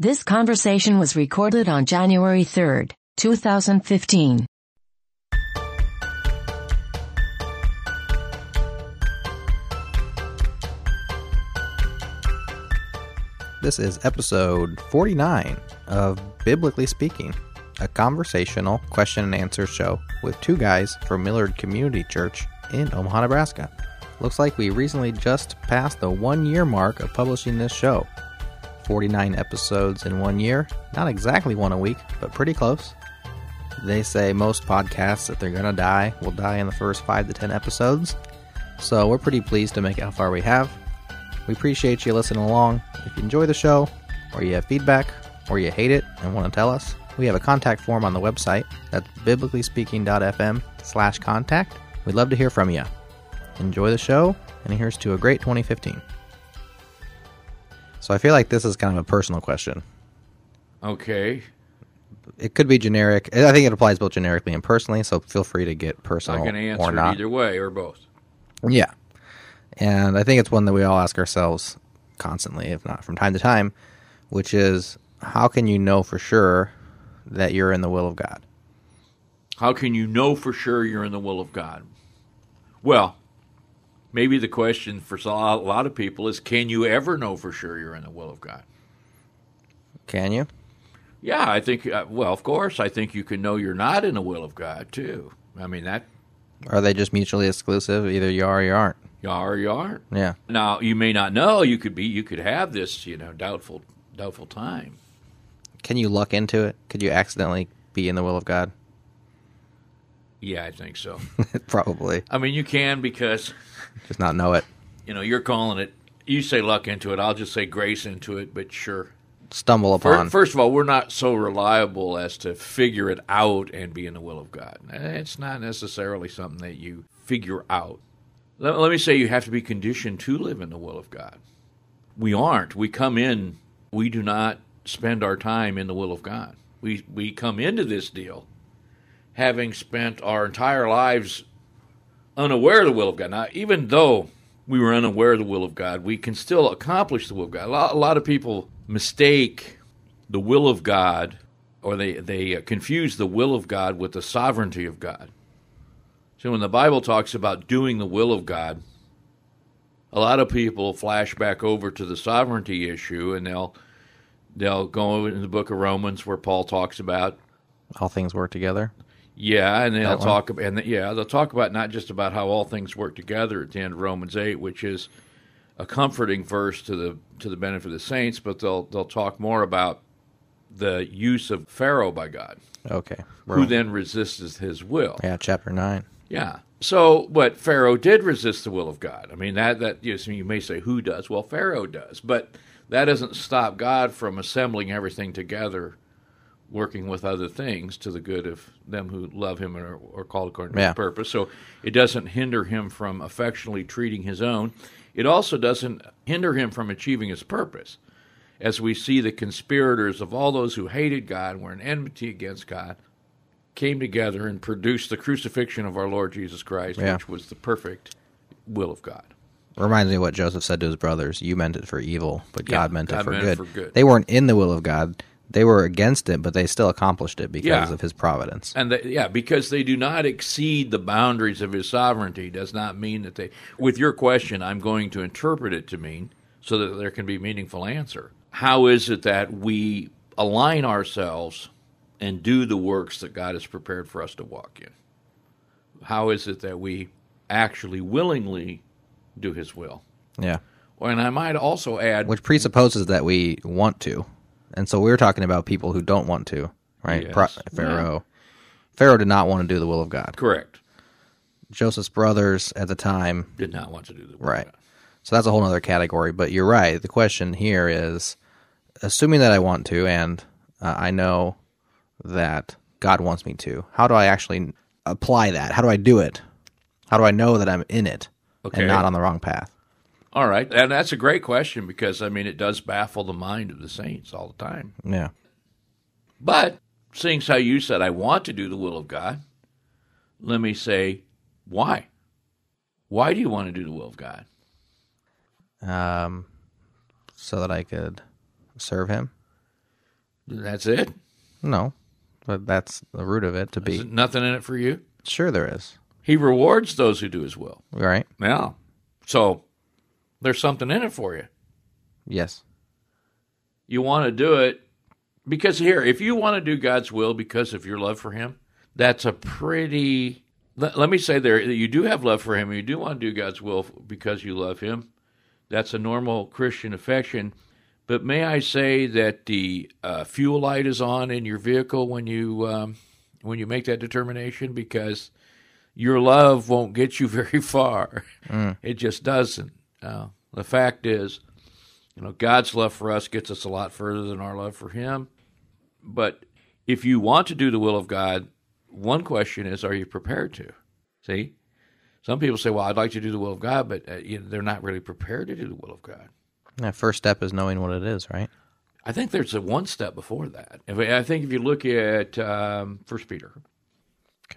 This conversation was recorded on January 3rd, 2015. This is episode 49 of Biblically Speaking, a conversational question and answer show with two guys from Millard Community Church in Omaha, Nebraska. Looks like we recently just passed the one year mark of publishing this show. 49 episodes in one year. Not exactly one a week, but pretty close. They say most podcasts, if they're going to die, will die in the first 5 to 10 episodes. So we're pretty pleased to make it how far we have. We appreciate you listening along. If you enjoy the show, or you have feedback, or you hate it and want to tell us, we have a contact form on the website. That's biblicallyspeaking.fm slash contact. We'd love to hear from you. Enjoy the show, and here's to a great 2015. So I feel like this is kind of a personal question. Okay. It could be generic. I think it applies both generically and personally, so feel free to get personal I can answer or it not. either way or both. Yeah. And I think it's one that we all ask ourselves constantly, if not from time to time, which is how can you know for sure that you're in the will of God? How can you know for sure you're in the will of God? Well, maybe the question for a lot of people is can you ever know for sure you're in the will of God? Can you? Yeah, I think, uh, well, of course, I think you can know you're not in the will of God, too. I mean, that, Are they just mutually exclusive? Either you are or you aren't. you are or you aren't. Yeah. Now, you may not know. You could be, you could have this, you know, doubtful, doubtful time. Can you luck into it? Could you accidentally be in the will of God? Yeah, I think so. Probably. I mean, you can because, Just not know it. you know, you're calling it, you say luck into it. I'll just say grace into it, but sure. Stumble upon. First of all, we're not so reliable as to figure it out and be in the will of God. It's not necessarily something that you figure out. Let, let me say you have to be conditioned to live in the will of God. We aren't. We come in, we do not spend our time in the will of God. We, we come into this deal having spent our entire lives unaware of the will of God. Now, even though we were unaware of the will of God, we can still accomplish the will of God. A lot, a lot of people mistake the will of God, or they, they uh, confuse the will of God with the sovereignty of God. So when the Bible talks about doing the will of God, a lot of people flash back over to the sovereignty issue, and they'll they'll go in the book of Romans where Paul talks about all things work together. Yeah, and they'll talk about and yeah, they'll talk about not just about how all things work together at the end of Romans eight, which is a comforting verse to the to the benefit of the saints, but they'll they'll talk more about the use of Pharaoh by God, Okay. who then resists his will. yeah, chapter 9. Yeah. So, but Pharaoh did resist the will of God. I mean, that that you, know, you may say, who does? Well, Pharaoh does, but that doesn't stop God from assembling everything together, working with other things to the good of them who love Him or, are called according to Yeah. His purpose. So, it doesn't hinder Him from affectionately treating His own. It also doesn't hinder Him from achieving His purpose. As we see the conspirators of all those who hated God, and were in enmity against God, came together and produced the crucifixion of our Lord Jesus Christ, Yeah. which was the perfect will of God. Reminds me of what Joseph said to his brothers. You meant it for evil, but Yeah, God meant it for meant good. for good. They weren't in the will of God. They were against it, but they still accomplished it because Yeah. of his providence. And they, yeah, because they do not exceed the boundaries of his sovereignty does not mean that they. With your question, I'm going to interpret it to mean so that there can be meaningful answer. How is it that we align ourselves and do the works that God has prepared for us to walk in? How is it that we actually willingly do His will? Yeah. And I might also add, Which presupposes that we want to. And so we were talking about people who don't want to, right? Yes. Pro- Pharaoh. Pharaoh did not want to do the will of God. correct, Joseph's brothers at the time, did not want to do the will of right. God. So that's a whole other category. But you're right. The question here is assuming that I want to and uh, I know that God wants me to, how do I actually apply that? How do I do it? How do I know that I'm in it Okay. and not on the wrong path? All right, and that's a great question because I mean it does baffle the mind of the saints all the time. Yeah. But seeing how you said I want to do the will of God, let me say why. Why do you want to do the will of God? Um, so that I could serve him. That's it. No, but that's the root of it to be. nothing in it for you. Sure, there is. He rewards those who do His will. Right? Yeah. So there's something in it for you. Yes. You want to do it because here, if you want to do God's will because of your love for Him, that's a pretty. Let, let me say there that you do have love for Him. You do want to do God's will because you love Him. That's a normal Christian affection. But may I say that the uh, fuel light is on in your vehicle when you um, when you make that determination because your love won't get you very far. It just doesn't. Uh, the fact is, you know, God's love for us gets us a lot further than our love for Him. But if you want to do the will of God, one question is, are you prepared to? See, some people say, "Well, I'd like to do the will of God," but uh, you know, they're not really prepared to do the will of God. That first step is knowing what it is, right? I think there's a one step before that. If, I think if you look at um, First Peter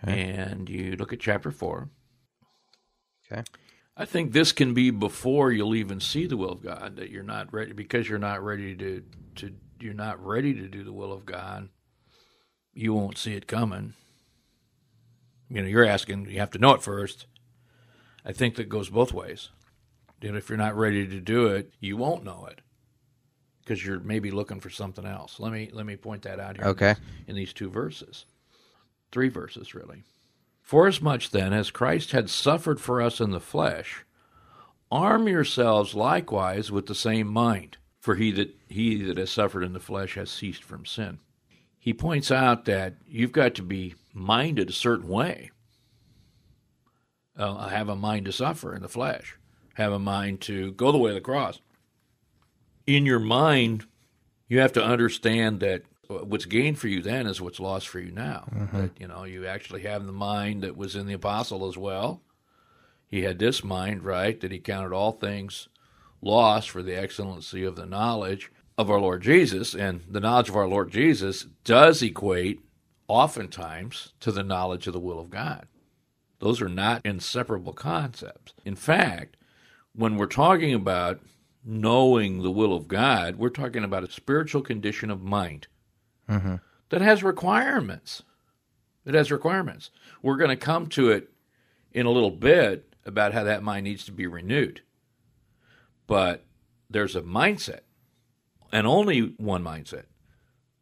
Okay. and you look at chapter four, Okay. I think this can be before you'll even see the will of God. That you're not ready because you're not ready to to you're not ready to do the will of God. You won't see it coming. You know, you're asking. You have to know it first. I think that goes both ways. And if you're not ready to do it, you won't know it because you're maybe looking for something else. Let me let me point that out here. in Okay. these- in these two verses, three verses really. Forasmuch then as Christ had suffered for us in the flesh, arm yourselves likewise with the same mind. For he that he that has suffered in the flesh has ceased from sin. He points out that you've got to be minded a certain way. Uh, have a mind to suffer in the flesh. Have a mind to go the way of the cross. In your mind, you have to understand that what's gained for you then is what's lost for you now. Mm-hmm. That you know, you actually have the mind that was in the apostle as well. He had this mind, right, that he counted all things lost for the excellency of the knowledge of our Lord Jesus, and the knowledge of our Lord Jesus does equate oftentimes to the knowledge of the will of God. Those are not inseparable concepts. In fact, when we're talking about knowing the will of God, we're talking about a spiritual condition of mind Mm-hmm. that has requirements. It has requirements. We're going to come to it in a little bit about how that mind needs to be renewed. But there's a mindset, and only one mindset,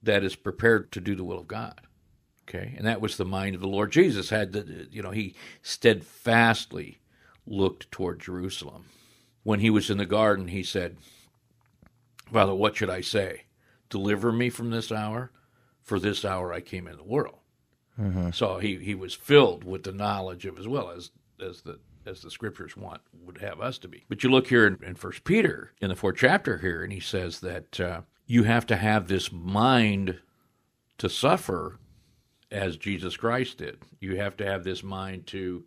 that is prepared to do the will of God. Okay, and that was the mind of the Lord Jesus. Had the, you know, he steadfastly looked toward Jerusalem. When he was in the garden, he said, Father, what should I say? Deliver me from this hour, for this hour I came in the world. So he, he was filled with the knowledge of as well as as the as the scriptures want would have us to be. But you look here in, in First Peter in the fourth chapter here, and he says that uh, you have to have this mind to suffer as Jesus Christ did. You have to have this mind to,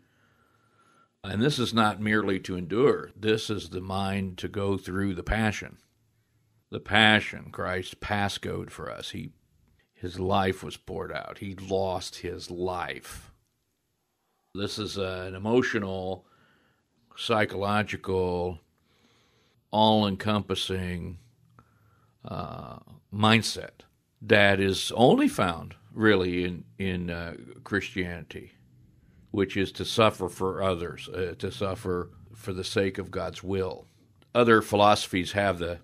and this is not merely to endure. This is the mind to go through the passion. The passion, Christ passcode for us. He his life was poured out. He lost his life. This is an emotional, psychological, all encompassing uh, mindset that is only found really in, in uh, Christianity, which is to suffer for others, uh, to suffer for the sake of God's will. Other philosophies have the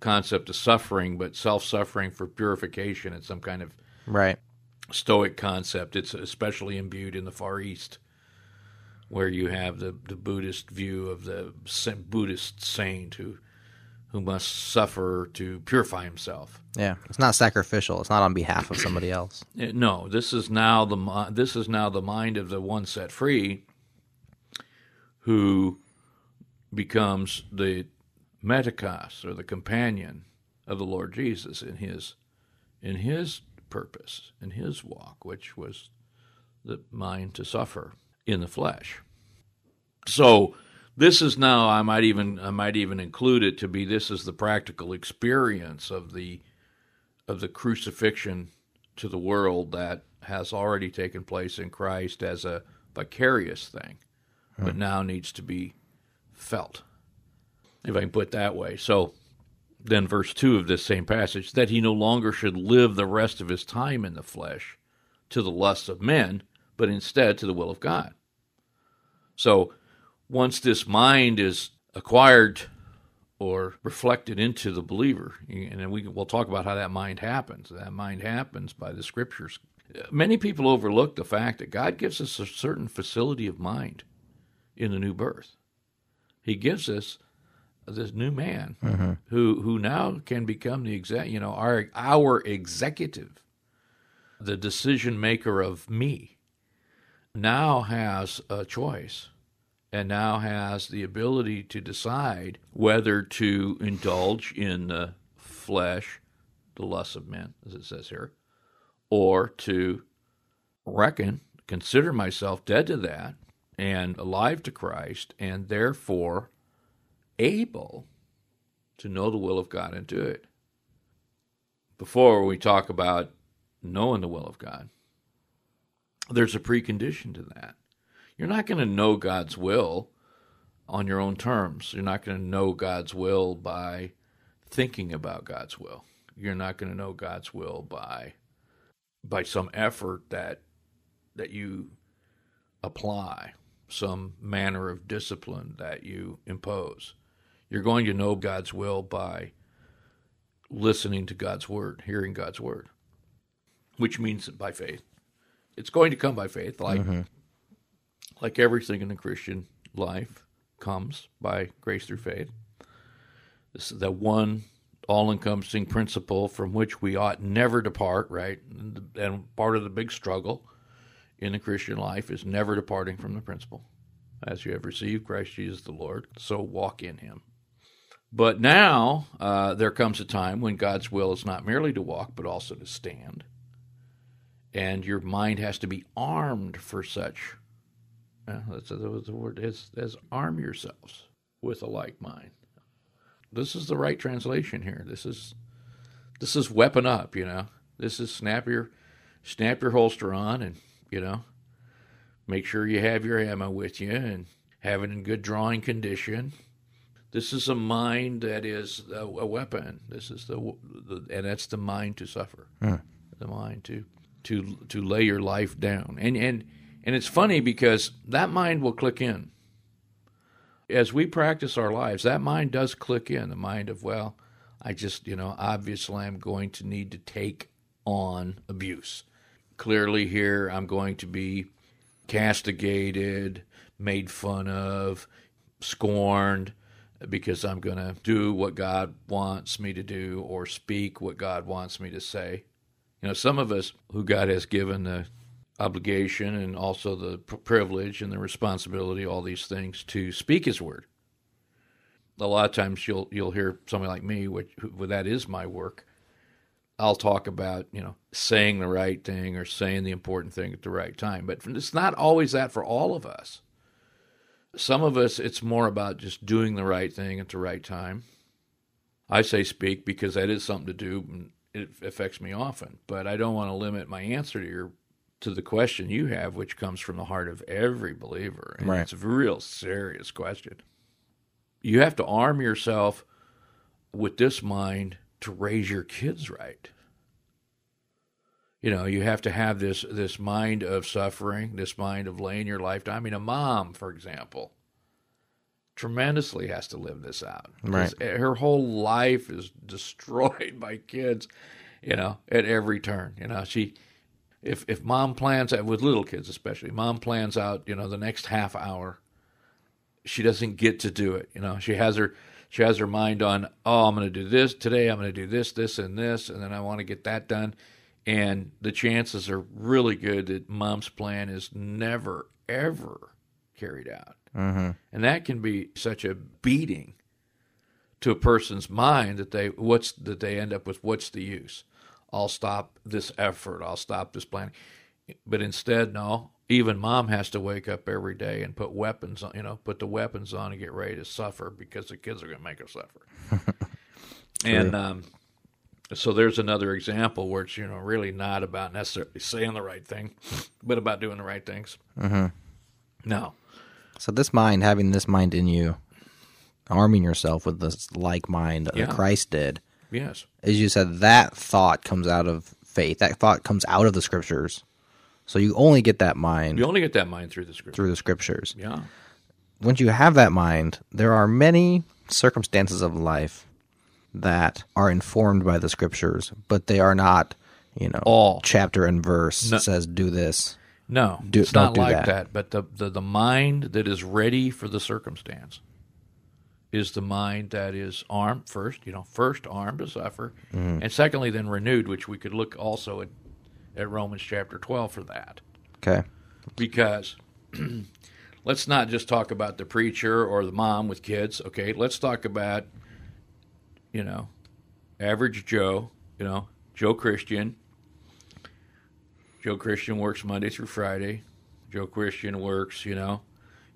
concept of suffering, but self suffering for purification. It's some kind of Right. Stoic concept. It's especially imbued in the Far East, where you have the, the Buddhist view of the Buddhist saint who who must suffer to purify himself. Yeah. It's not sacrificial. It's not on behalf of somebody else. Uh, No, this is now the this is now the mind of the one set free, who becomes the metochos or the companion of the Lord Jesus in his in his purpose in his walk, which was the mind to suffer in the flesh. So this is now I might even I might even include it to be this is the practical experience of the of the crucifixion to the world that has already taken place in Christ as a vicarious thing, but now needs to be felt, if I can put it that way. So Then, verse 2 of this same passage that he no longer should live the rest of his time in the flesh to the lusts of men, but instead to the will of God. So, once this mind is acquired or reflected into the believer, and we, we'll talk about how that mind happens. That mind happens by the scriptures. Many people overlook the fact that God gives us a certain facility of mind in the new birth. He gives us this new man Mm-hmm. who who now can become the exec, you know, our our executive, the decision maker of me, now has a choice, and now has the ability to decide whether to indulge in the flesh, the lusts of men, as it says here, or to reckon, consider myself dead to that and alive to Christ, and therefore able to know the will of God and do it. Before we talk about knowing the will of God, there's a precondition to that. You're not going to know God's will on your own terms. You're not going to know God's will by thinking about God's will. You're not going to know God's will by by some effort that that you apply, some manner of discipline that you impose. You're going to know God's will by listening to God's word, hearing God's word, which means by faith. It's going to come by faith, like mm-hmm. like everything in the Christian life comes by grace through faith. This is the one all-encompassing principle from which we ought never depart, right? And, and part of the big struggle in the Christian life is never departing from the principle. As you have received Christ Jesus the Lord, so walk in him. But now uh, there comes a time when God's will is not merely to walk, but also to stand. And your mind has to be armed for such. Uh, that's the word is, is arm yourselves with a like mind. This is the right translation here. This is this is weapon up, you know. This is snap your snap your holster on and, you know, make sure you have your ammo with you and have it in good drawing condition. This is a mind that is a, a weapon. This is the, the and that's the mind to suffer. The mind to to to lay your life down. And and and it's funny because that mind will click in. As we practice our lives, that mind does click in. The mind of, well, I just, you know, obviously I'm going to need to take on abuse. Clearly, here I'm going to be castigated, made fun of, scorned, because I'm going to do what God wants me to do or speak what God wants me to say. You know, some of us who God has given the obligation and also the privilege and the responsibility, all these things, to speak His word. A lot of times you'll you'll hear somebody like me, which who, that is my work. I'll talk about you know saying the right thing or saying the important thing at the right time, but it's not always that for all of us. Some of us, it's more about just doing the right thing at the right time. I say speak because that is something to do. And it affects me often, but I don't want to limit my answer to your to the question you have, which comes from the heart of every believer. And Right. It's a real serious question. You have to arm yourself with this mind to raise your kids right. You know, you have to have this this mind of suffering, this mind of laying your life down. I mean, a mom, for example, tremendously has to live this out. 'Cause Her whole life is destroyed by kids, you know, at every turn. You know, she if if mom plans out with little kids especially, mom plans out, you know, the next half hour, she doesn't get to do it. You know, she has her she has her mind on, oh, I'm going to do this today. I'm going to do this, this, and this, and then I want to get that done. And the chances are really good that mom's plan is never ever carried out, Mm-hmm. and that can be such a beating to a person's mind that they what's that they end up with what's the use? I'll stop this effort. I'll stop this planning. But instead no even mom has to wake up every day and put weapons on you know put the weapons on and get ready to suffer because the kids are going to make her suffer. And um, so there's another example where it's you know really not about necessarily saying the right thing but about doing the right things Mm-hmm. no So this mind, having this mind in you, arming yourself with this like mind Yeah. that Christ did. Yes. As you said, that thought comes out of faith. That thought comes out of the scriptures. So you only get that mind You only get that mind through the scripture. through the scriptures. Yeah. Once you have that mind, there are many circumstances of life that are informed by the scriptures, but they are not, you know, All. chapter and verse No. says do this. No, Do- it's don't not do like that. that. But the, the the mind that is ready for the circumstance is the mind that is armed first. You know, first armed to suffer, Mm-hmm. and secondly, then renewed, which we could look also at at Romans chapter twelve for that. Okay. Because let's not just talk about the preacher or the mom with kids. Okay, let's talk about you know average Joe. You know, Joe Christian. Joe Christian works Monday through Friday. Joe Christian works, you know,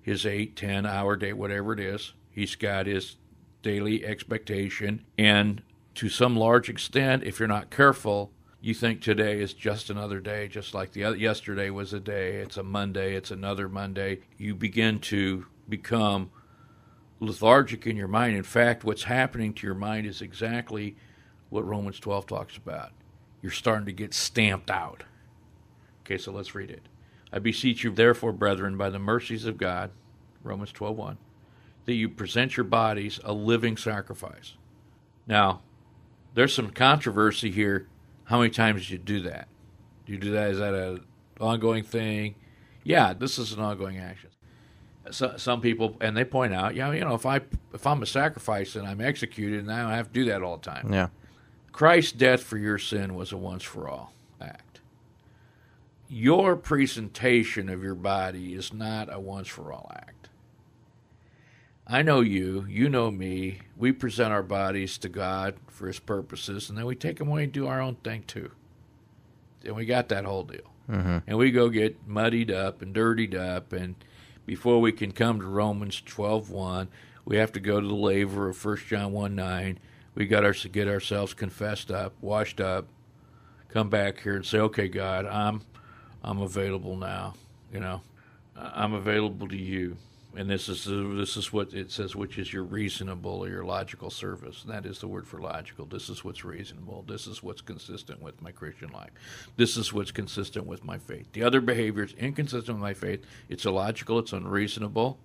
his eight, ten hour day, whatever it is. He's got his daily expectation. And to some large extent, if you're not careful, you think today is just another day, just like the other, yesterday was a day. It's a Monday. It's another Monday. You begin to become lethargic in your mind. In fact, what's happening to your mind is exactly what Romans 12 talks about. You're starting to get stamped out. Okay, so let's read it. I beseech you, therefore, brethren, by the mercies of God, Romans 12:1, that you present your bodies a living sacrifice. Now, there's some controversy here. How many times do you do that? Do you do that? Is that an ongoing thing? Yeah, this is an ongoing action. So, some people, and they point out, yeah, you know, if I if I'm a sacrifice and I'm executed, and I don't have to do that all the time. Yeah. Christ's death for your sin was a once for all act. Your presentation of your body is not a once for all act. I know you, you know me. We present our bodies to God for His purposes, and then we take them away and do our own thing too. And we got that whole deal. Mm-hmm. And we go get muddied up and dirtied up, and before we can come to Romans 12:1, we have to go to the laver of 1 John 1 9. We got to get ourselves confessed up, washed up, come back here and say, okay, God, I'm, I'm available now. You know, I'm available to you. And this is this is what it says, which is your reasonable or your logical service. And that is the word for logical. This is what's reasonable. This is what's consistent with my Christian life. This is what's consistent with my faith. The other behavior is inconsistent with my faith. It's illogical. It's unreasonable.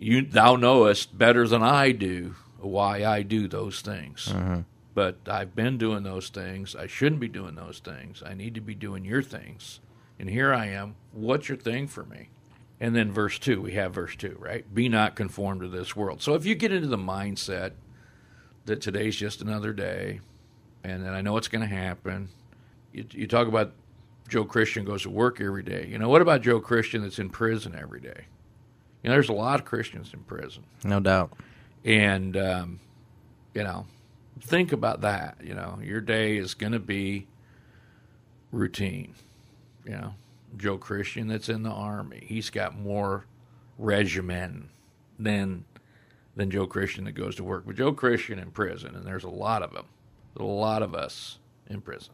You thou knowest better than I do why I do those things. Mm-hmm. But I've been doing those things. I shouldn't be doing those things. I need to be doing your things. And here I am. What's your thing for me? And then verse 2, we have verse 2, right? Be not conformed to this world. So if you get into the mindset that today's just another day, and then I know what's going to happen, you, you talk about Joe Christian goes to work every day. You know, what about Joe Christian that's in prison every day? You know, there's a lot of Christians in prison. No doubt. And, um, you know, think about that. You know, your day is going to be routine. You know, Joe Christian that's in the army, he's got more regimen than than Joe Christian that goes to work. But Joe Christian in prison, and there's a lot of them, a lot of us in prison.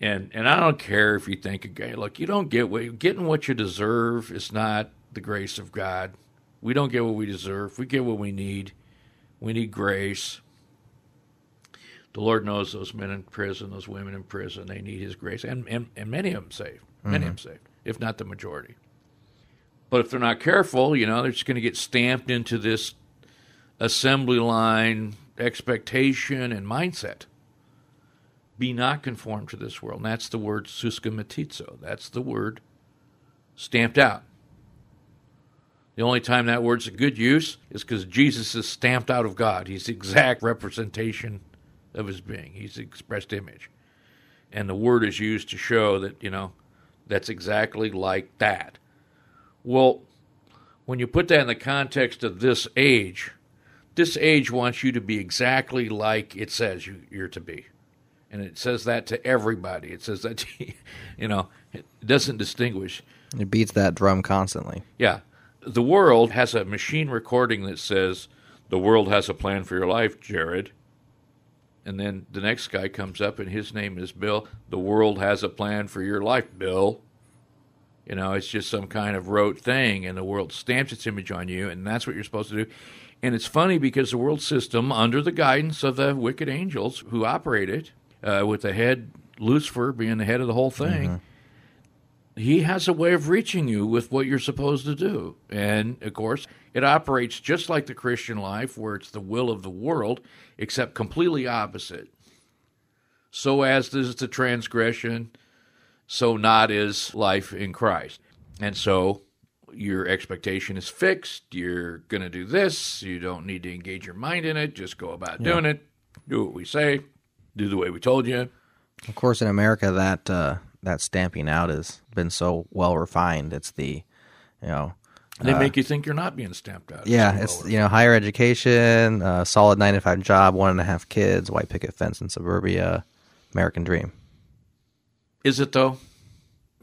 And and I don't care if you think, okay, look, you don't get what getting what you deserve is not the grace of God. We don't get what we deserve. We get what we need. We need grace. The Lord knows those men in prison, those women in prison, they need His grace. And, and, and many of them saved. Many of mm-hmm. them saved, if not the majority. But if they're not careful, you know, they're just going to get stamped into this assembly line expectation and mindset. Be not conformed to this world. And that's the word suschematizo. That's the word stamped out. The only time that word's a good use is because Jesus is stamped out of God. He's the exact representation of his being. He's expressed image. And the word is used to show that, you know, that's exactly like that. Well, when you put that in the context of this age, this age wants you to be exactly like it says you, you're to be. And it says that to everybody. It says that, to, you know, it doesn't distinguish. It beats that drum constantly. Yeah. The world has a machine recording that says, the world has a plan for your life, Jared. And then the next guy comes up and his name is Bill. The world has a plan for your life, Bill. You know, it's just some kind of rote thing, and the world stamps its image on you, and that's what you're supposed to do. And it's funny because the world system, under the guidance of the wicked angels who operate it, uh, with the head Lucifer being the head of the whole thing, he has a way of reaching you with what you're supposed to do. And of course, it operates just like the Christian life, where it's the will of the world, except completely opposite. So as is the transgression, so not is life in Christ. And so your expectation is fixed. You're going to do this. You don't need to engage your mind in it. Just go about doing it. Do what we say. Do the way we told you. Of course, in America, that uh, that stamping out has been so well refined. It's the, you know, They make you think you're not being stamped out. yeah, So it's you know higher education, uh, solid nine to five job, one and a half kids, white picket fence in suburbia, American dream. Is it though?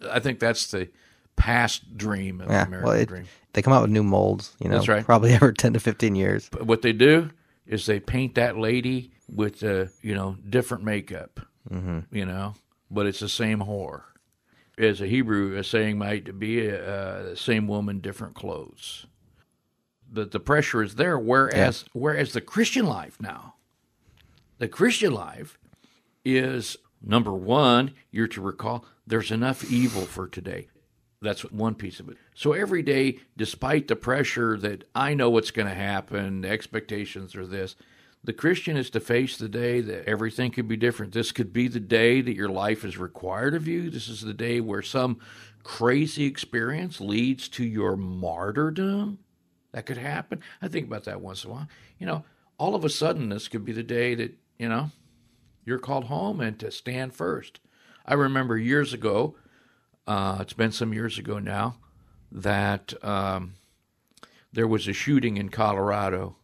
I think that's the past dream of Yeah, American well, it, dream. they come out with new molds. You know, That's right. Probably every ten to fifteen years. But what they do is they paint that lady with uh, you know different makeup. Mm-hmm. You know, but it's the same whore. As a Hebrew, a saying might be uh, same woman, different clothes. The the pressure is there. Whereas whereas the Christian life now, the Christian life is number one. You're to recall there's enough evil for today. That's one piece of it. So every day, despite the pressure that I know what's going to happen, the expectations are this, the Christian is to face the day that everything could be different. This could be the day that your life is required of you. This is the day where some crazy experience leads to your martyrdom. That could happen. I think about that once in a while. You know, all of a sudden, this could be the day that, you know, you're called home and to stand first. I remember years ago, uh, it's been some years ago now, that um, there was a shooting in Colorado.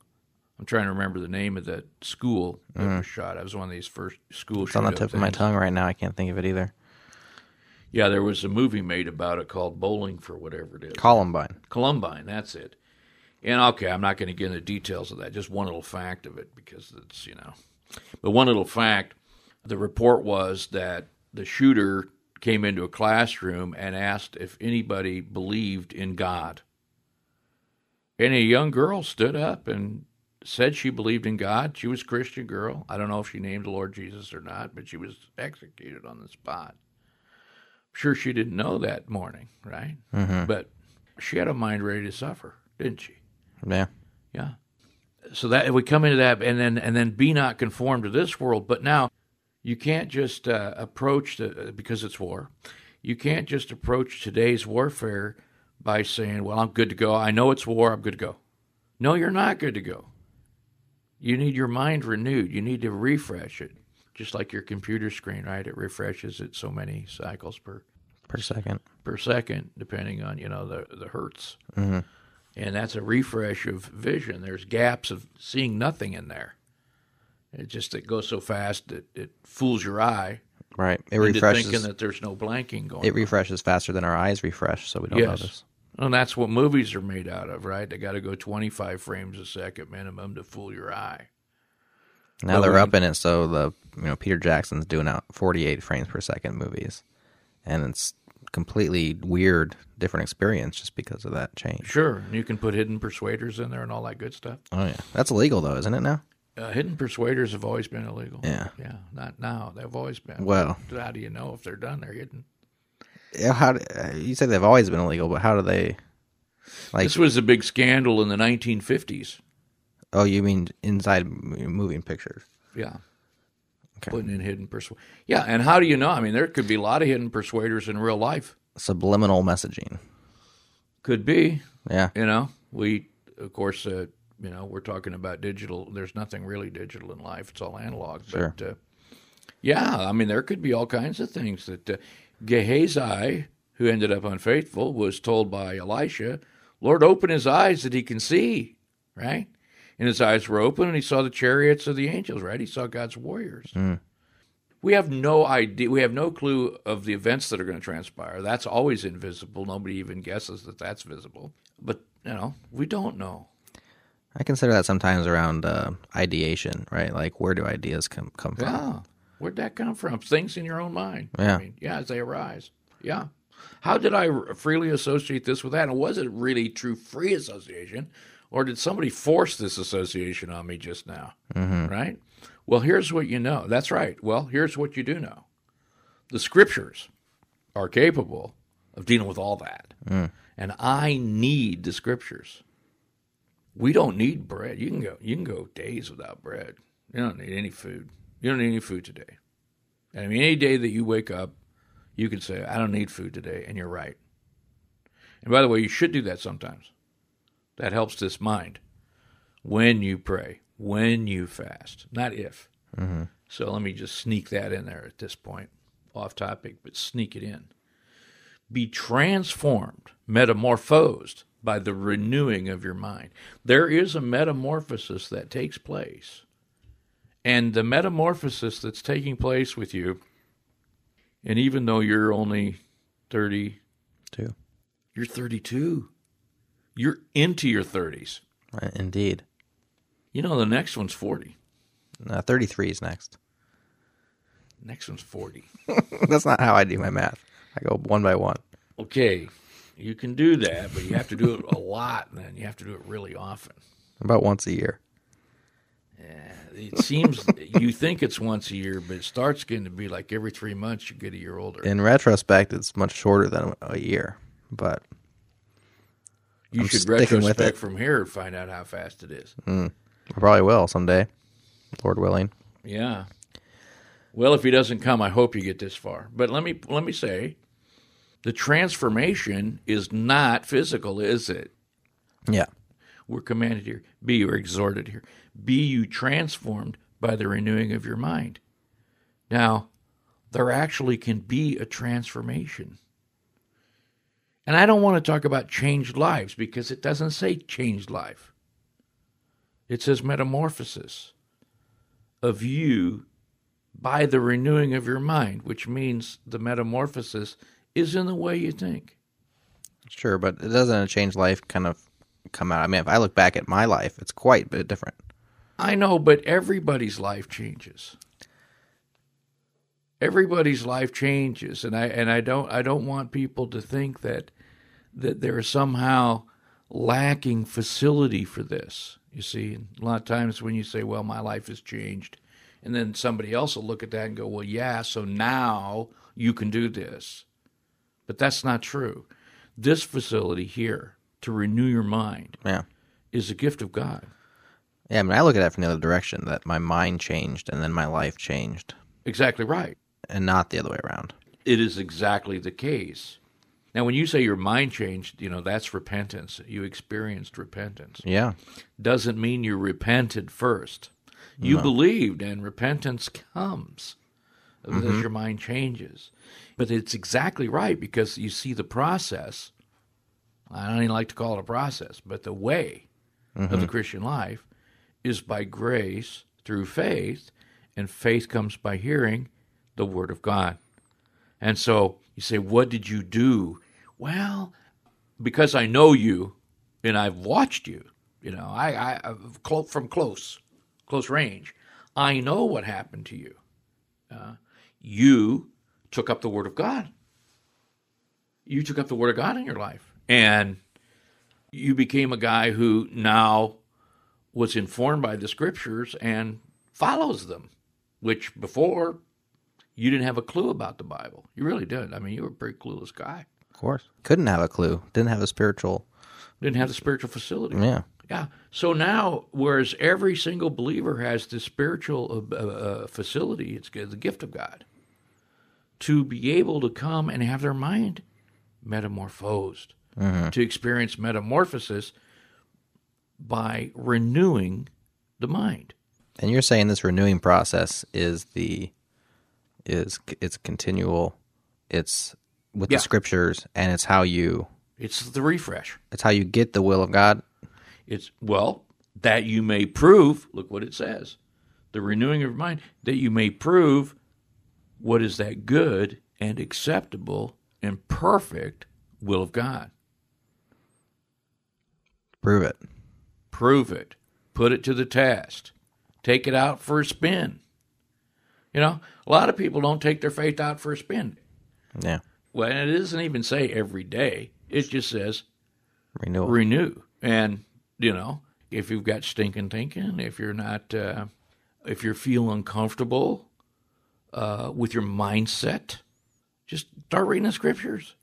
I'm trying to remember the name of that school that mm. was shot. I was one of these first school It's on the tip of my tongue right now. I can't think of it either. Yeah, there was a movie made about it called Bowling for whatever it is. Columbine. Columbine, that's it. And okay, I'm not going to get into details of that. Just one little fact of it because it's you know, but one little fact. The report was that the shooter came into a classroom and asked if anybody believed in God. And a young girl stood up and said she believed in God. She was a Christian girl. I don't know if she named the Lord Jesus or not, but she was executed on the spot. sure she didn't know that morning, right? But she had a mind ready to suffer, didn't she? Yeah. Yeah. So that if we come into that, and then and then be not conformed to this world. But now, you can't just uh, approach the because it's war. You can't just approach today's warfare by saying, "Well, I'm good to go. I know it's war. I'm good to go." No, you're not good to go. You need your mind renewed. You need to refresh it, just like your computer screen, right? It refreshes it so many cycles per Per second. per second, depending on you know the the hertz, Mm-hmm. and that's a refresh of vision. There's gaps of seeing nothing in there. It just it goes so fast that it fools your eye Right. It refreshes. thinking that there's no blanking going. it on. refreshes faster than our eyes refresh, so we don't Yes. notice. And that's what movies are made out of, right? They got to go 25 frames a second minimum to fool your eye. Now Well, they're we- upping it, so the you know Peter Jackson's doing out 48 frames per second movies, and it's completely weird, different experience just because of that change. Sure, and you can put hidden persuaders in there and all that good stuff. Oh yeah, that's illegal though, isn't it now? Uh, hidden persuaders have always been illegal. Yeah. yeah, not now. They've always been. Well, how do you know if they're done? They're hidden. How uh, you say they've always been illegal, but how do they? Like, This was a big scandal in the 1950s. oh, you mean inside moving pictures? Yeah. Okay. Putting in hidden persuaders. Yeah, and how do you know? I mean, there could be a lot of hidden persuaders in real life. Subliminal messaging. Could be. Yeah, You know, we, of course, uh, you know, we're talking about digital. There's nothing really digital in life. It's all analog. Sure. But, uh, yeah, I mean, there could be all kinds of things that uh, Gehazi, who ended up unfaithful, was told by Elisha, Lord, open his eyes that he can see, right? And his eyes were open and he saw the chariots of the angels, right? He saw God's warriors. We have no idea. We have no clue of the events that are going to transpire. That's always invisible. Nobody even guesses that that's visible. But, you know, we don't know. I consider that sometimes around uh, ideation, right? Like, where do ideas come come from? Yeah. Where'd that come from? Things in your own mind. Yeah. I mean, yeah, as they arise. Yeah. How did I freely associate this with that? And was it really true free association, or did somebody force this association on me just now? Mm-hmm. Right? Well, here's what you know. That's right. Well, here's what you do know the scriptures are capable of dealing with all that. Mm. And I need the scriptures. We don't need bread. You can go you can go days without bread. You don't need any food. You don't need any food today. And I mean any day that you wake up, you can say, I don't need food today, and you're right. And by the way, you should do that sometimes. That helps this mind. When you pray, when you fast, not if. Mm-hmm. So let me just sneak that in there at this point. Off topic, but sneak it in. Be transformed, metamorphosed by the renewing of your mind. There is a metamorphosis that takes place. And the metamorphosis that's taking place with you, and even though you're only 32, you're 32. You're into your 30s. Indeed. You know, the next one's 40. Uh, 33 is next. Next one's 40. That's not how I do my math. I go one by one. Okay. You can do that, but you have to do it a lot, and then you have to do it really often. About once a year. Yeah, it seems you think it's once a year, but it starts getting to be like every three months you get a year older. In retrospect, it's much shorter than a year, but you I'm should retrospect from here and find out how fast it is. Mm, I probably will someday, Lord willing. Yeah. Well, if he doesn't come, I hope you get this far. But let me let me say, the transformation is not physical, is it? Yeah. We're commanded here, be or exhorted here, be you transformed by the renewing of your mind. Now, there actually can be a transformation. And I don't want to talk about changed lives because it doesn't say changed life. It says metamorphosis of you by the renewing of your mind, which means the metamorphosis is in the way you think. Sure, but it doesn't change life kind of come out. I mean, if I look back at my life, it's quite a bit different. I know, but everybody's life changes. Everybody's life changes, and I and I don't I don't want people to think that that they're somehow lacking facility for this. You see, a lot of times when you say, "Well, my life has changed," and then somebody else will look at that and go, "Well, yeah, so now you can do this." But that's not true. This facility here to renew your mind yeah. is a gift of God. Yeah, I mean, I look at it from the other direction that my mind changed and then my life changed. Exactly right. And not the other way around. It is exactly the case. Now, when you say your mind changed, you know, that's repentance. You experienced repentance. Yeah. Doesn't mean you repented first. You no. believed, and repentance comes mm-hmm. as your mind changes. But it's exactly right because you see the process. I don't even like to call it a process, but the way mm-hmm. of the mm-hmm. Christian life is by grace through faith, and faith comes by hearing the Word of God. And so you say, What did you do? Well, because I know you and I've watched you, you know, I, I from close, close range, I know what happened to you. Uh, you took up the Word of God. You took up the Word of God in your life. And you became a guy who now was informed by the Scriptures and follows them, which before you didn't have a clue about the Bible. You really didn't. I mean, you were a pretty clueless guy. Of course. Couldn't have a clue. Didn't have a spiritual. Didn't have the spiritual facility. Yeah. Yeah. So now, whereas every single believer has the spiritual uh, uh, facility, it's the gift of God to be able to come and have their mind metamorphosed, mm-hmm. to experience metamorphosis by renewing the mind. And you're saying this renewing process is the is it's continual. It's with yeah. the scriptures and it's how you it's the refresh. It's how you get the will of God. It's well, that you may prove, look what it says. The renewing of mind, that you may prove what is that good and acceptable and perfect will of God. Prove it. Prove it. Put it to the test. Take it out for a spin. You know, a lot of people don't take their faith out for a spin. Yeah. Well, it doesn't even say every day. It just says renew. renew. And, you know, if you've got stinking thinking, if you're not, uh, if you're feeling uncomfortable uh, with your mindset, just start reading the scriptures.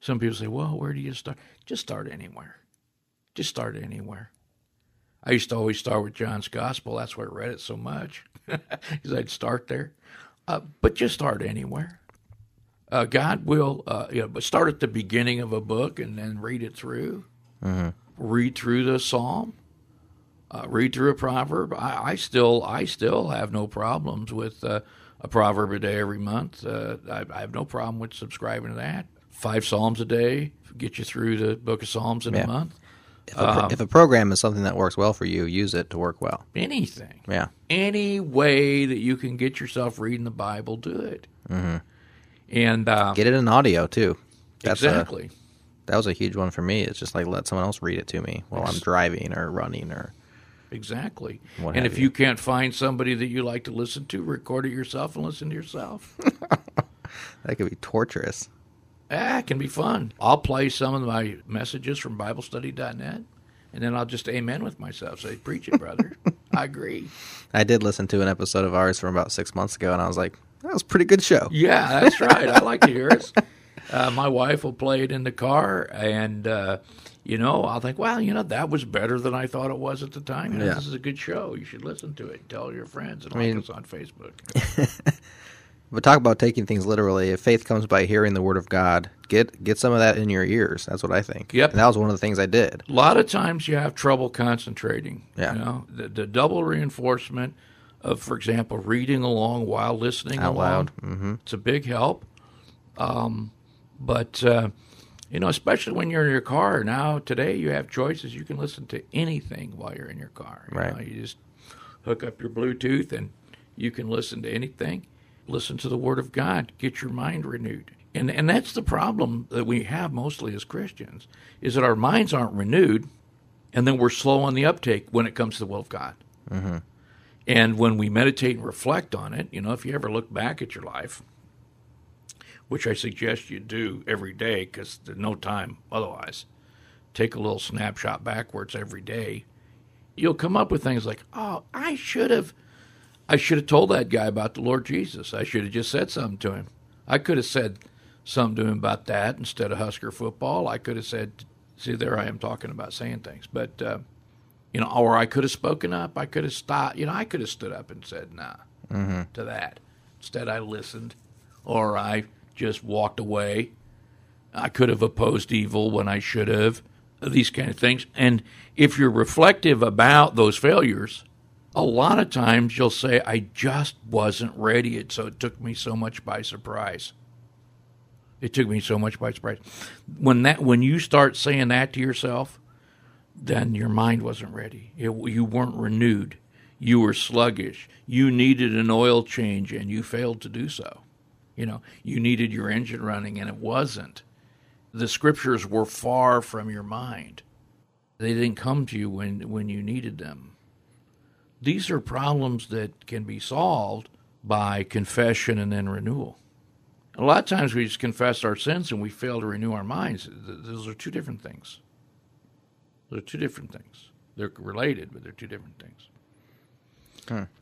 Some people say, well, where do you start? Just start anywhere. Just start anywhere. I used to always start with John's Gospel. That's why I read it so much, because I'd start there. Uh, but just start anywhere. Uh, God will, uh, you know, but start at the beginning of a book and then read it through. Read through the Psalm. Uh, read through a proverb. I, I still, I still have no problems with uh, a proverb a day every month. Uh, I, I have no problem with subscribing to that. Five Psalms a day get you through the Book of Psalms in Yeah. a month. If a, pro- if a program is something that works well for you, use it to work well. Anything. Yeah. any way that you can get yourself reading the Bible, do it. Mm-hmm. And uh, Get it in audio too. That's a- exactly, that was a huge one for me. It's just like let someone else read it to me while I'm driving or running or exactly. What and if you. you can't find somebody that you like to listen to, record it yourself and listen to yourself. that could be torturous. Ah, it can be fun. I'll play some of my messages from BibleStudy.net, and then I'll just amen with myself. Say, "Preach it, brother." I agree. I did listen to an episode of ours from about six months ago, and I was like, that was a pretty good show. Yeah, that's right. I like to hear it. Uh, my wife will play it in the car, and uh, you know, I'll think, well, you know, that was better than I thought it was at the time. You know, Yeah. This is a good show. You should listen to it. Tell your friends and mean- like us on Facebook. But talk about taking things literally. If faith comes by hearing the word of God, get get some of that in your ears. That's what I think. Yep. And that was one of the things I did. A lot of times you have trouble concentrating. Yeah. You know, the, the double reinforcement of, for example, reading along while listening Out along. loud. Mm-hmm. It's a big help. Um, but, uh, you know, especially when you're in your car now, today you have choices. You can listen to anything while you're in your car. You Right. know, you just hook up your Bluetooth and you can listen to anything. Listen to the Word of God. Get your mind renewed. And, and that's the problem that we have mostly as Christians is that our minds aren't renewed and then we're slow on the uptake when it comes to the will of God. Mm-hmm. And when we meditate and reflect on it, you know, if you ever look back at your life, which I suggest you do every day because there's no time otherwise, take a little snapshot backwards every day. You'll come up with things like, "Oh, I should have, I should have told that guy about the Lord Jesus. I should have just said something to him. I could have said something to him about that instead of Husker football. I could have said, see, there I am talking about saying things, but." Uh, you know, or I could have spoken up. I could have stopped. You know, I could have stood up and said nah to that. Instead, I listened, or I just walked away. I could have opposed evil when I should have. These kind of things. And if you're reflective about those failures, a lot of times you'll say, "I just wasn't ready," it so it took me so much by surprise. It took me so much by surprise. When that, when you start saying that to yourself, then your mind wasn't ready. It, you weren't renewed. You were sluggish. You needed an oil change and you failed to do so. You know, you needed your engine running and it wasn't. The scriptures were far from your mind. They didn't come to you when, when you needed them. These are problems that can be solved by confession and then renewal. A lot of times we just confess our sins and we fail to renew our minds. Those are two different things. They're two different things. They're related, but they're two different things.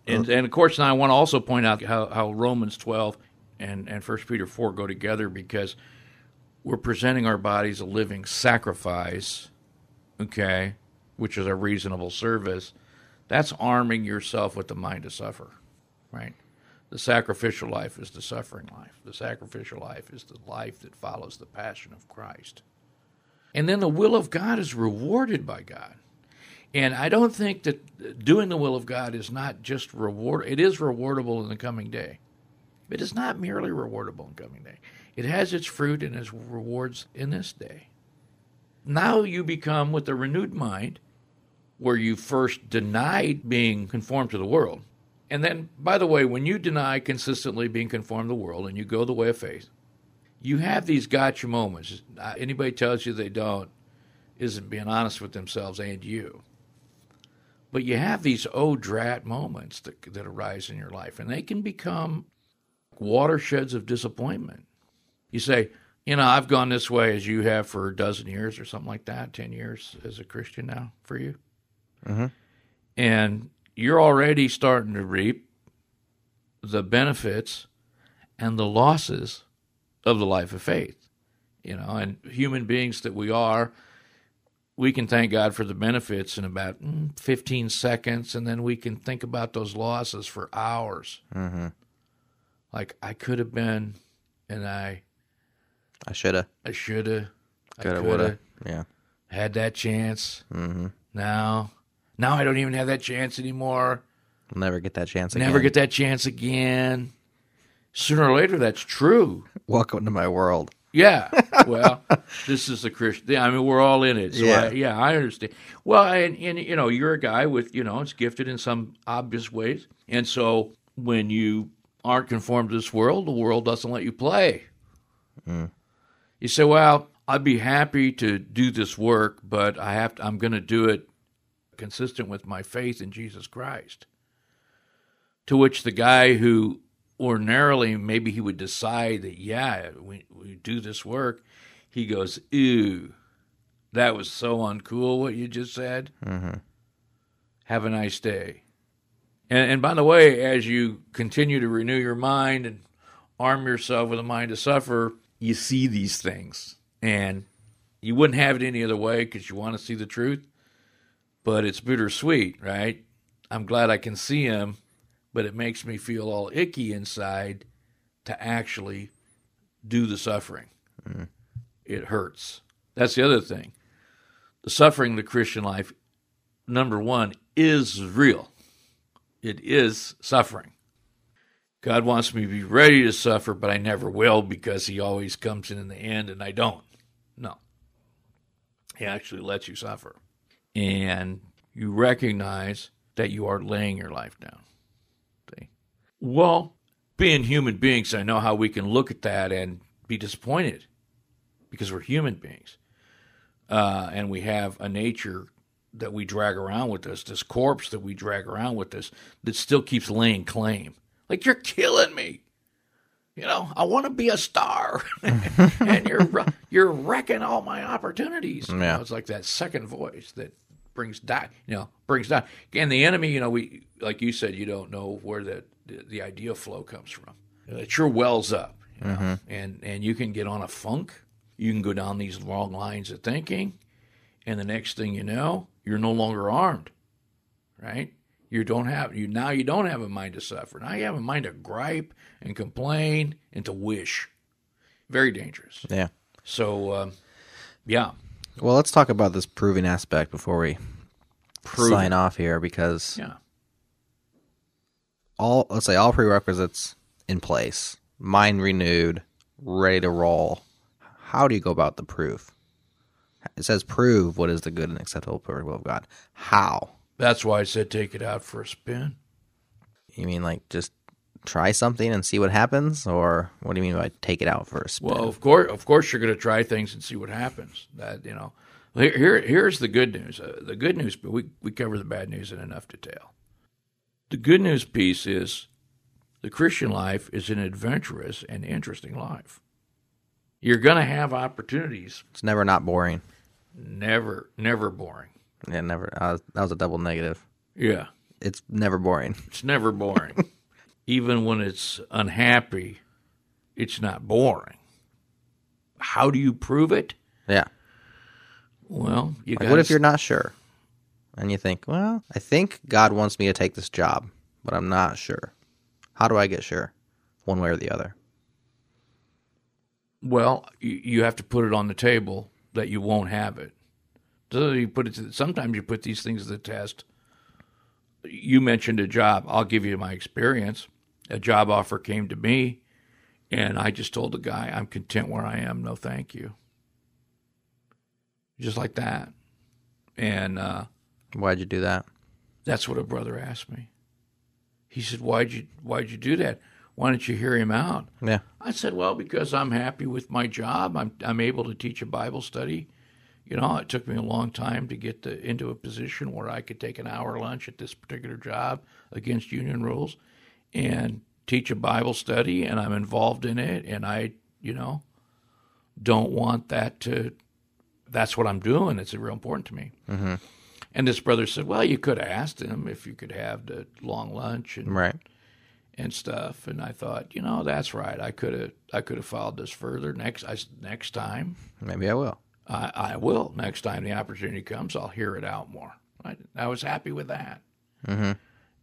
And, and of course, now I want to also point out how, how Romans 12 and, and 1 Peter 4 go together because we're presenting our bodies a living sacrifice, okay, which is a reasonable service. That's arming yourself with the mind to suffer, right? The sacrificial life is the suffering life. The sacrificial life is the life that follows the passion of Christ. And then the will of God is rewarded by God. And I don't think that doing the will of God is not just reward. It is rewardable in the coming day. But It is not merely rewardable in coming day. It has its fruit and its rewards in this day. Now you become with a renewed mind, where you first denied being conformed to the world. And then, by the way, when you deny consistently being conformed to the world and you go the way of faith, you have these gotcha moments. Uh, Anybody tells you they don't isn't being honest with themselves and you. But you have these oh drat moments that, that arise in your life, and they can become watersheds of disappointment. You say, you know, I've gone this way as you have for a dozen years or something like that, 10 years as a Christian now for you. Mhm. And you're already starting to reap the benefits and the losses of the life of faith. You know, and human beings that we are, we can thank God for the benefits in about mm, 15 seconds, and then we can think about those losses for hours. Mm-hmm. Like, I could have been, and I, I shoulda, I should have, I coulda, woulda. have Yeah. had that chance. Mm-hmm. Now, now I don't even have that chance anymore. We'll never get that chance again. Never get that chance again. Sooner or later, that's true. Welcome to my world. Yeah. Well, this is the Christian. yeah, I mean, we're all in it. So Yeah. I, yeah, I understand. Well, and, and you know, you're a guy with you know, it's gifted in some obvious ways, and so when you aren't conformed to this world, the world doesn't let you play. Mm. You say, "Well, I'd be happy to do this work, but I have to. I'm going to do it consistent with my faith in Jesus Christ." To which the guy who ordinarily maybe he would decide that yeah we, we do this work he goes ew that was so uncool what you just said Mm-hmm. have a nice day and, and by the way as you continue to renew your mind and arm yourself with a mind to suffer you see these things and you wouldn't have it any other way because you want to see the truth but it's bittersweet right i'm glad i can see him but it makes me feel all icky inside to actually do the suffering. Mm-hmm. It hurts. That's the other thing. The suffering of the Christian life, number one, is real. It is suffering. God wants me to be ready to suffer, but I never will because He always comes in in the end and I don't. No. He actually lets you suffer. And you recognize that you are laying your life down. See? Well, being human beings, I know how we can look at that and be disappointed because we're human beings. Uh, and we have a nature that we drag around with us, this corpse that we drag around with us, that still keeps laying claim. Like, you're killing me. You know, I want to be a star, and you're you're wrecking all my opportunities. You know, it's like that second voice that brings down, you know, brings down. And the enemy, you know, we like you said, you don't know where the the, the idea flow comes from. It sure wells up, you know, and and you can get on a funk. You can go down these long lines of thinking, and the next thing you know, you're no longer armed, right? You don't have you now. You don't have a mind to suffer. Now you have a mind to gripe and complain and to wish. Very dangerous. Yeah. So, um, yeah, Well, let's talk about this proving aspect before we sign off here because yeah. all let's say all prerequisites in place, mind renewed, ready to roll. How do you go about the proof? It says prove what is the good and acceptable perfect will of God. How? That's why I said take it out for a spin. You mean like just try something and see what happens, or what do you mean by take it out first? Well, of course, of course, you're going to try things and see what happens. That you know, here, here here's the good news. Uh, the good news, but we we cover the bad news in enough detail. The good news piece is the Christian life is an adventurous and interesting life. You're going to have opportunities. it's never not boring. Never, never boring. Yeah, never. Uh, that was a double negative. Yeah, It's never boring. it's never boring. Even when it's unhappy, it's not boring. How do you prove it? Yeah. Well, you Like, what if you're not sure? And you think, well, I think God wants me to take this job, but I'm not sure. How do I get sure? One way or the other. Well, you, you have to put it on the table that you won't have it. So you put it. To, sometimes you put these things to the test. You mentioned a job. I'll give you my experience. A job offer came to me, and I just told the guy, "I'm content where I am. No, thank you." Just like that, and uh, Why'd you do that? that's what a brother asked me. He said, "Why'd you Why'd you do that? Why didn't you hear him out?" Yeah. I said, "Well, because I'm happy with my job. I'm I'm able to teach a Bible study. You know, it took me a long time to get to, into a position where I could take an hour lunch at this particular job against union rules, and teach a Bible study. And I'm involved in it. And I, you know, don't want that to. That's what I'm doing. It's real important to me. Mm-hmm. And this brother said, "Well, you could have asked him if you could have the long lunch and Right. and stuff." And I thought, you know, that's right. I could have I could have followed this further next. I next time Maybe I will. I, I will. Next time the opportunity comes, I'll hear it out more. I, I was happy with that.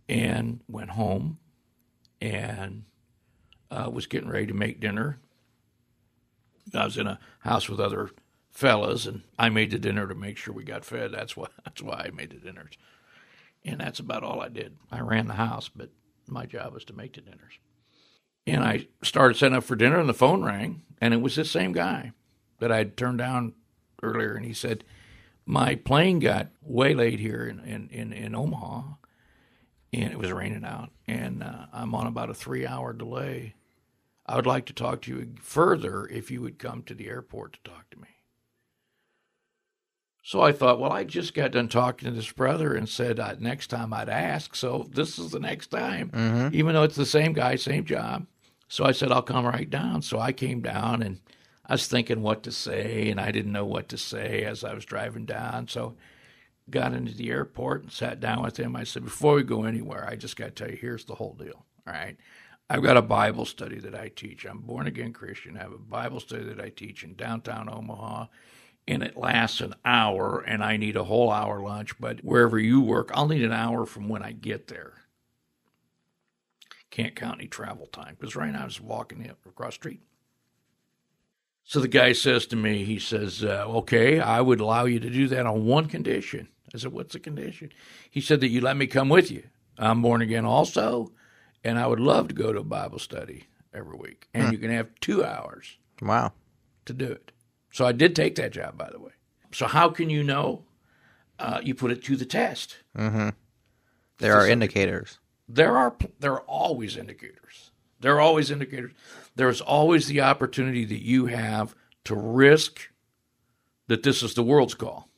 And went home and uh, was getting ready to make dinner. I was in a house with other fellas, and I made the dinner to make sure we got fed. That's why. That's why I made the dinners, and that's about all I did. I ran the house, but my job was to make the dinners. And I started setting up for dinner, and the phone rang, and it was this same guy that I'd turned down earlier, and he said, "My plane got waylaid here in in, in, in Omaha, and it was raining out, and uh, I'm on about a three hour delay. I would like to talk to you further if you would come to the airport to talk to me." So I thought, well, I just got done talking to this brother and said uh, next time I'd ask. So this is the next time, even though it's the same guy, same job. So I said, I'll come right down. So I came down and I was thinking what to say, and I didn't know what to say as I was driving down. So got into the airport and sat down with him. I said, before we go anywhere, I just got to tell you, here's the whole deal. All right. I've got a Bible study that I teach. I'm born again Christian. I have a Bible study that I teach in downtown Omaha, and it lasts an hour, and I need a whole hour lunch. But wherever you work, I'll need an hour from when I get there. Can't count any travel time because right now I'm just walking across the street. So the guy says to me, he says, uh, okay, I would allow you to do that on one condition. I said, what's the condition? He said that you let me come with you. I'm born again also, and I would love to go to a Bible study every week. And you can have two hours Wow. to do it. So I did take that job, by the way. So how can you know? Uh, you put it to the test. There are indicators. There are there are always indicators. There are always indicators. There's always the opportunity that you have to risk that this is the world's call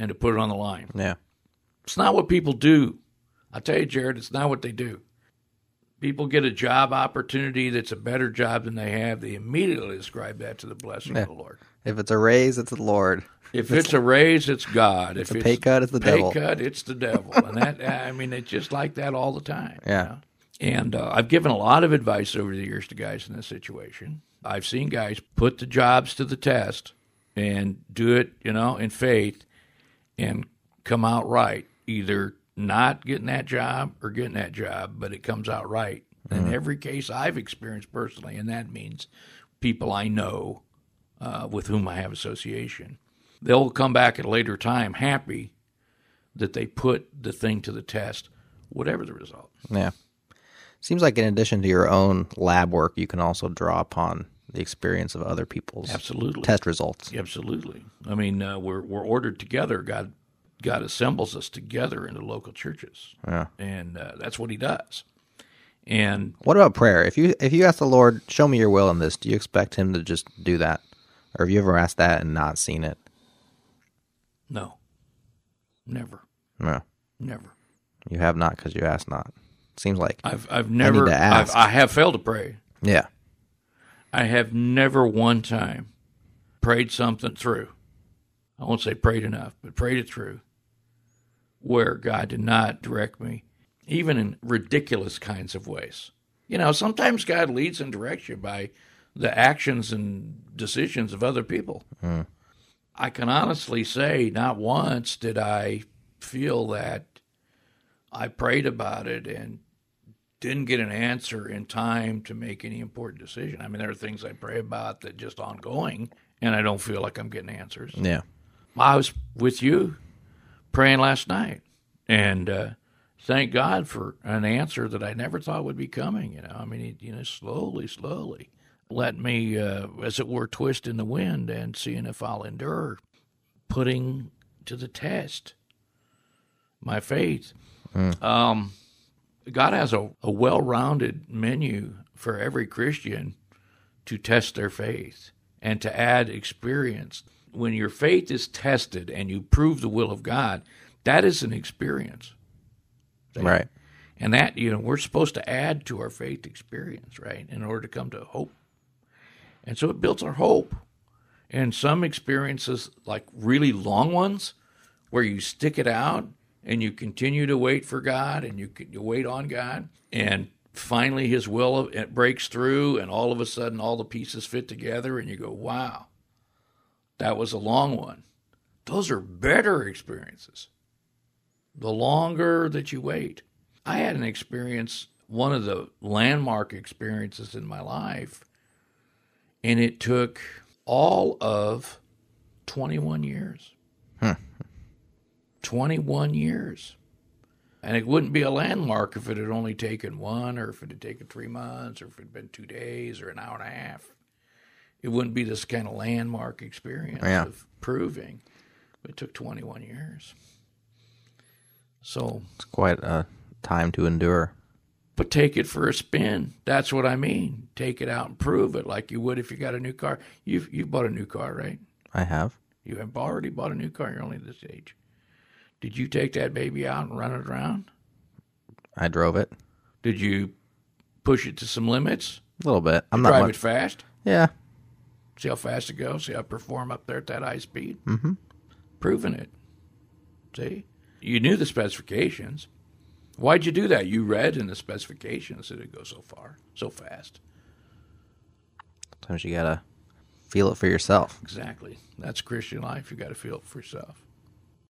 and to put it on the line. Yeah. It's not what people do. I tell you, Jared, it's not what they do. People get a job opportunity that's a better job than they have. They immediately ascribe that to the blessing of the Lord. If it's a raise, it's the Lord. If it's a raise, it's God. If it's a pay cut, it's the pay devil. cut, it's the devil. And that, I mean, it's just like that all the time. you Yeah. know? And uh, I've given a lot of advice over the years to guys in this situation. I've seen guys put the jobs to the test and do it, you know, in faith and come out right. Either not getting that job or getting that job, but it comes out right. In every case I've experienced personally, and that means people I know uh, with whom I have association. They'll come back at a later time happy that they put the thing to the test, whatever the result. Yeah. Seems like in addition to your own lab work, you can also draw upon the experience of other people's Absolutely. test results. Absolutely. I mean, uh, we're we're ordered together. God God assembles us together into local churches, Yeah. and uh, that's what He does. And What about prayer? If you if you ask the Lord, show me your will in this, do you expect him to just do that? Or have you ever asked that and not seen it? no, never, No. never. You have not because you asked not. Seems like I've I've never. ask. I've, I have failed to pray. Yeah. I have never one time prayed something through. I won't say prayed enough, but prayed it through where God did not direct me, even in ridiculous kinds of ways. You know, sometimes God leads and directs you by the actions and decisions of other people. Hmm. I can honestly say, not once did I feel that I prayed about it and didn't get an answer in time to make any important decision. I mean, there are things I pray about that just ongoing, and I don't feel like I'm getting answers. Yeah. I was with you praying last night, and uh, thank God for an answer that I never thought would be coming. You know, I mean, you know, slowly, slowly let me, uh, as it were, twist in the wind and seeing if I'll endure, putting to the test my faith. Um, God has a, a well rounded menu for every Christian to test their faith and to add experience. When your faith is tested and you prove the will of God, that is an experience. Right. And that, you know, we're supposed to add to our faith experience, right, in order to come to hope. And so it builds our hope. And some experiences, like really long ones, where you stick it out and you continue to wait for God and you, you wait on God, and finally His will it breaks through, and all of a sudden all the pieces fit together, and you go, "Wow, that was a long one." Those are better experiences. The longer that you wait, I had an experience, one of the landmark experiences in my life, and it took all of 21 years. 21 years. And it wouldn't be a landmark if it had only taken one, or if it had taken three months, or if it had been two days, or an hour and a half. It wouldn't be this kind of landmark experience Yeah. of proving. It took 21 years. So, It's quite a time to endure. but take it for a spin. That's what I mean. Take it out and prove it like you would if you got a new car. You've, you've bought a new car, right? I have. You have already bought a new car. You're only this age. Did you take that baby out and run it around? I drove it Did you push it to some limits? a little bit. I'm not Drive much. it fast? Yeah, See how fast it goes? See how it perform up there at that high speed? Mm-hmm. Proving it. See? You knew the specifications. Why'd you do that? You read in the specifications that it goes so far, so fast. sometimes you gotta feel it for yourself. Exactly. That's Christian life. You got to feel it for yourself.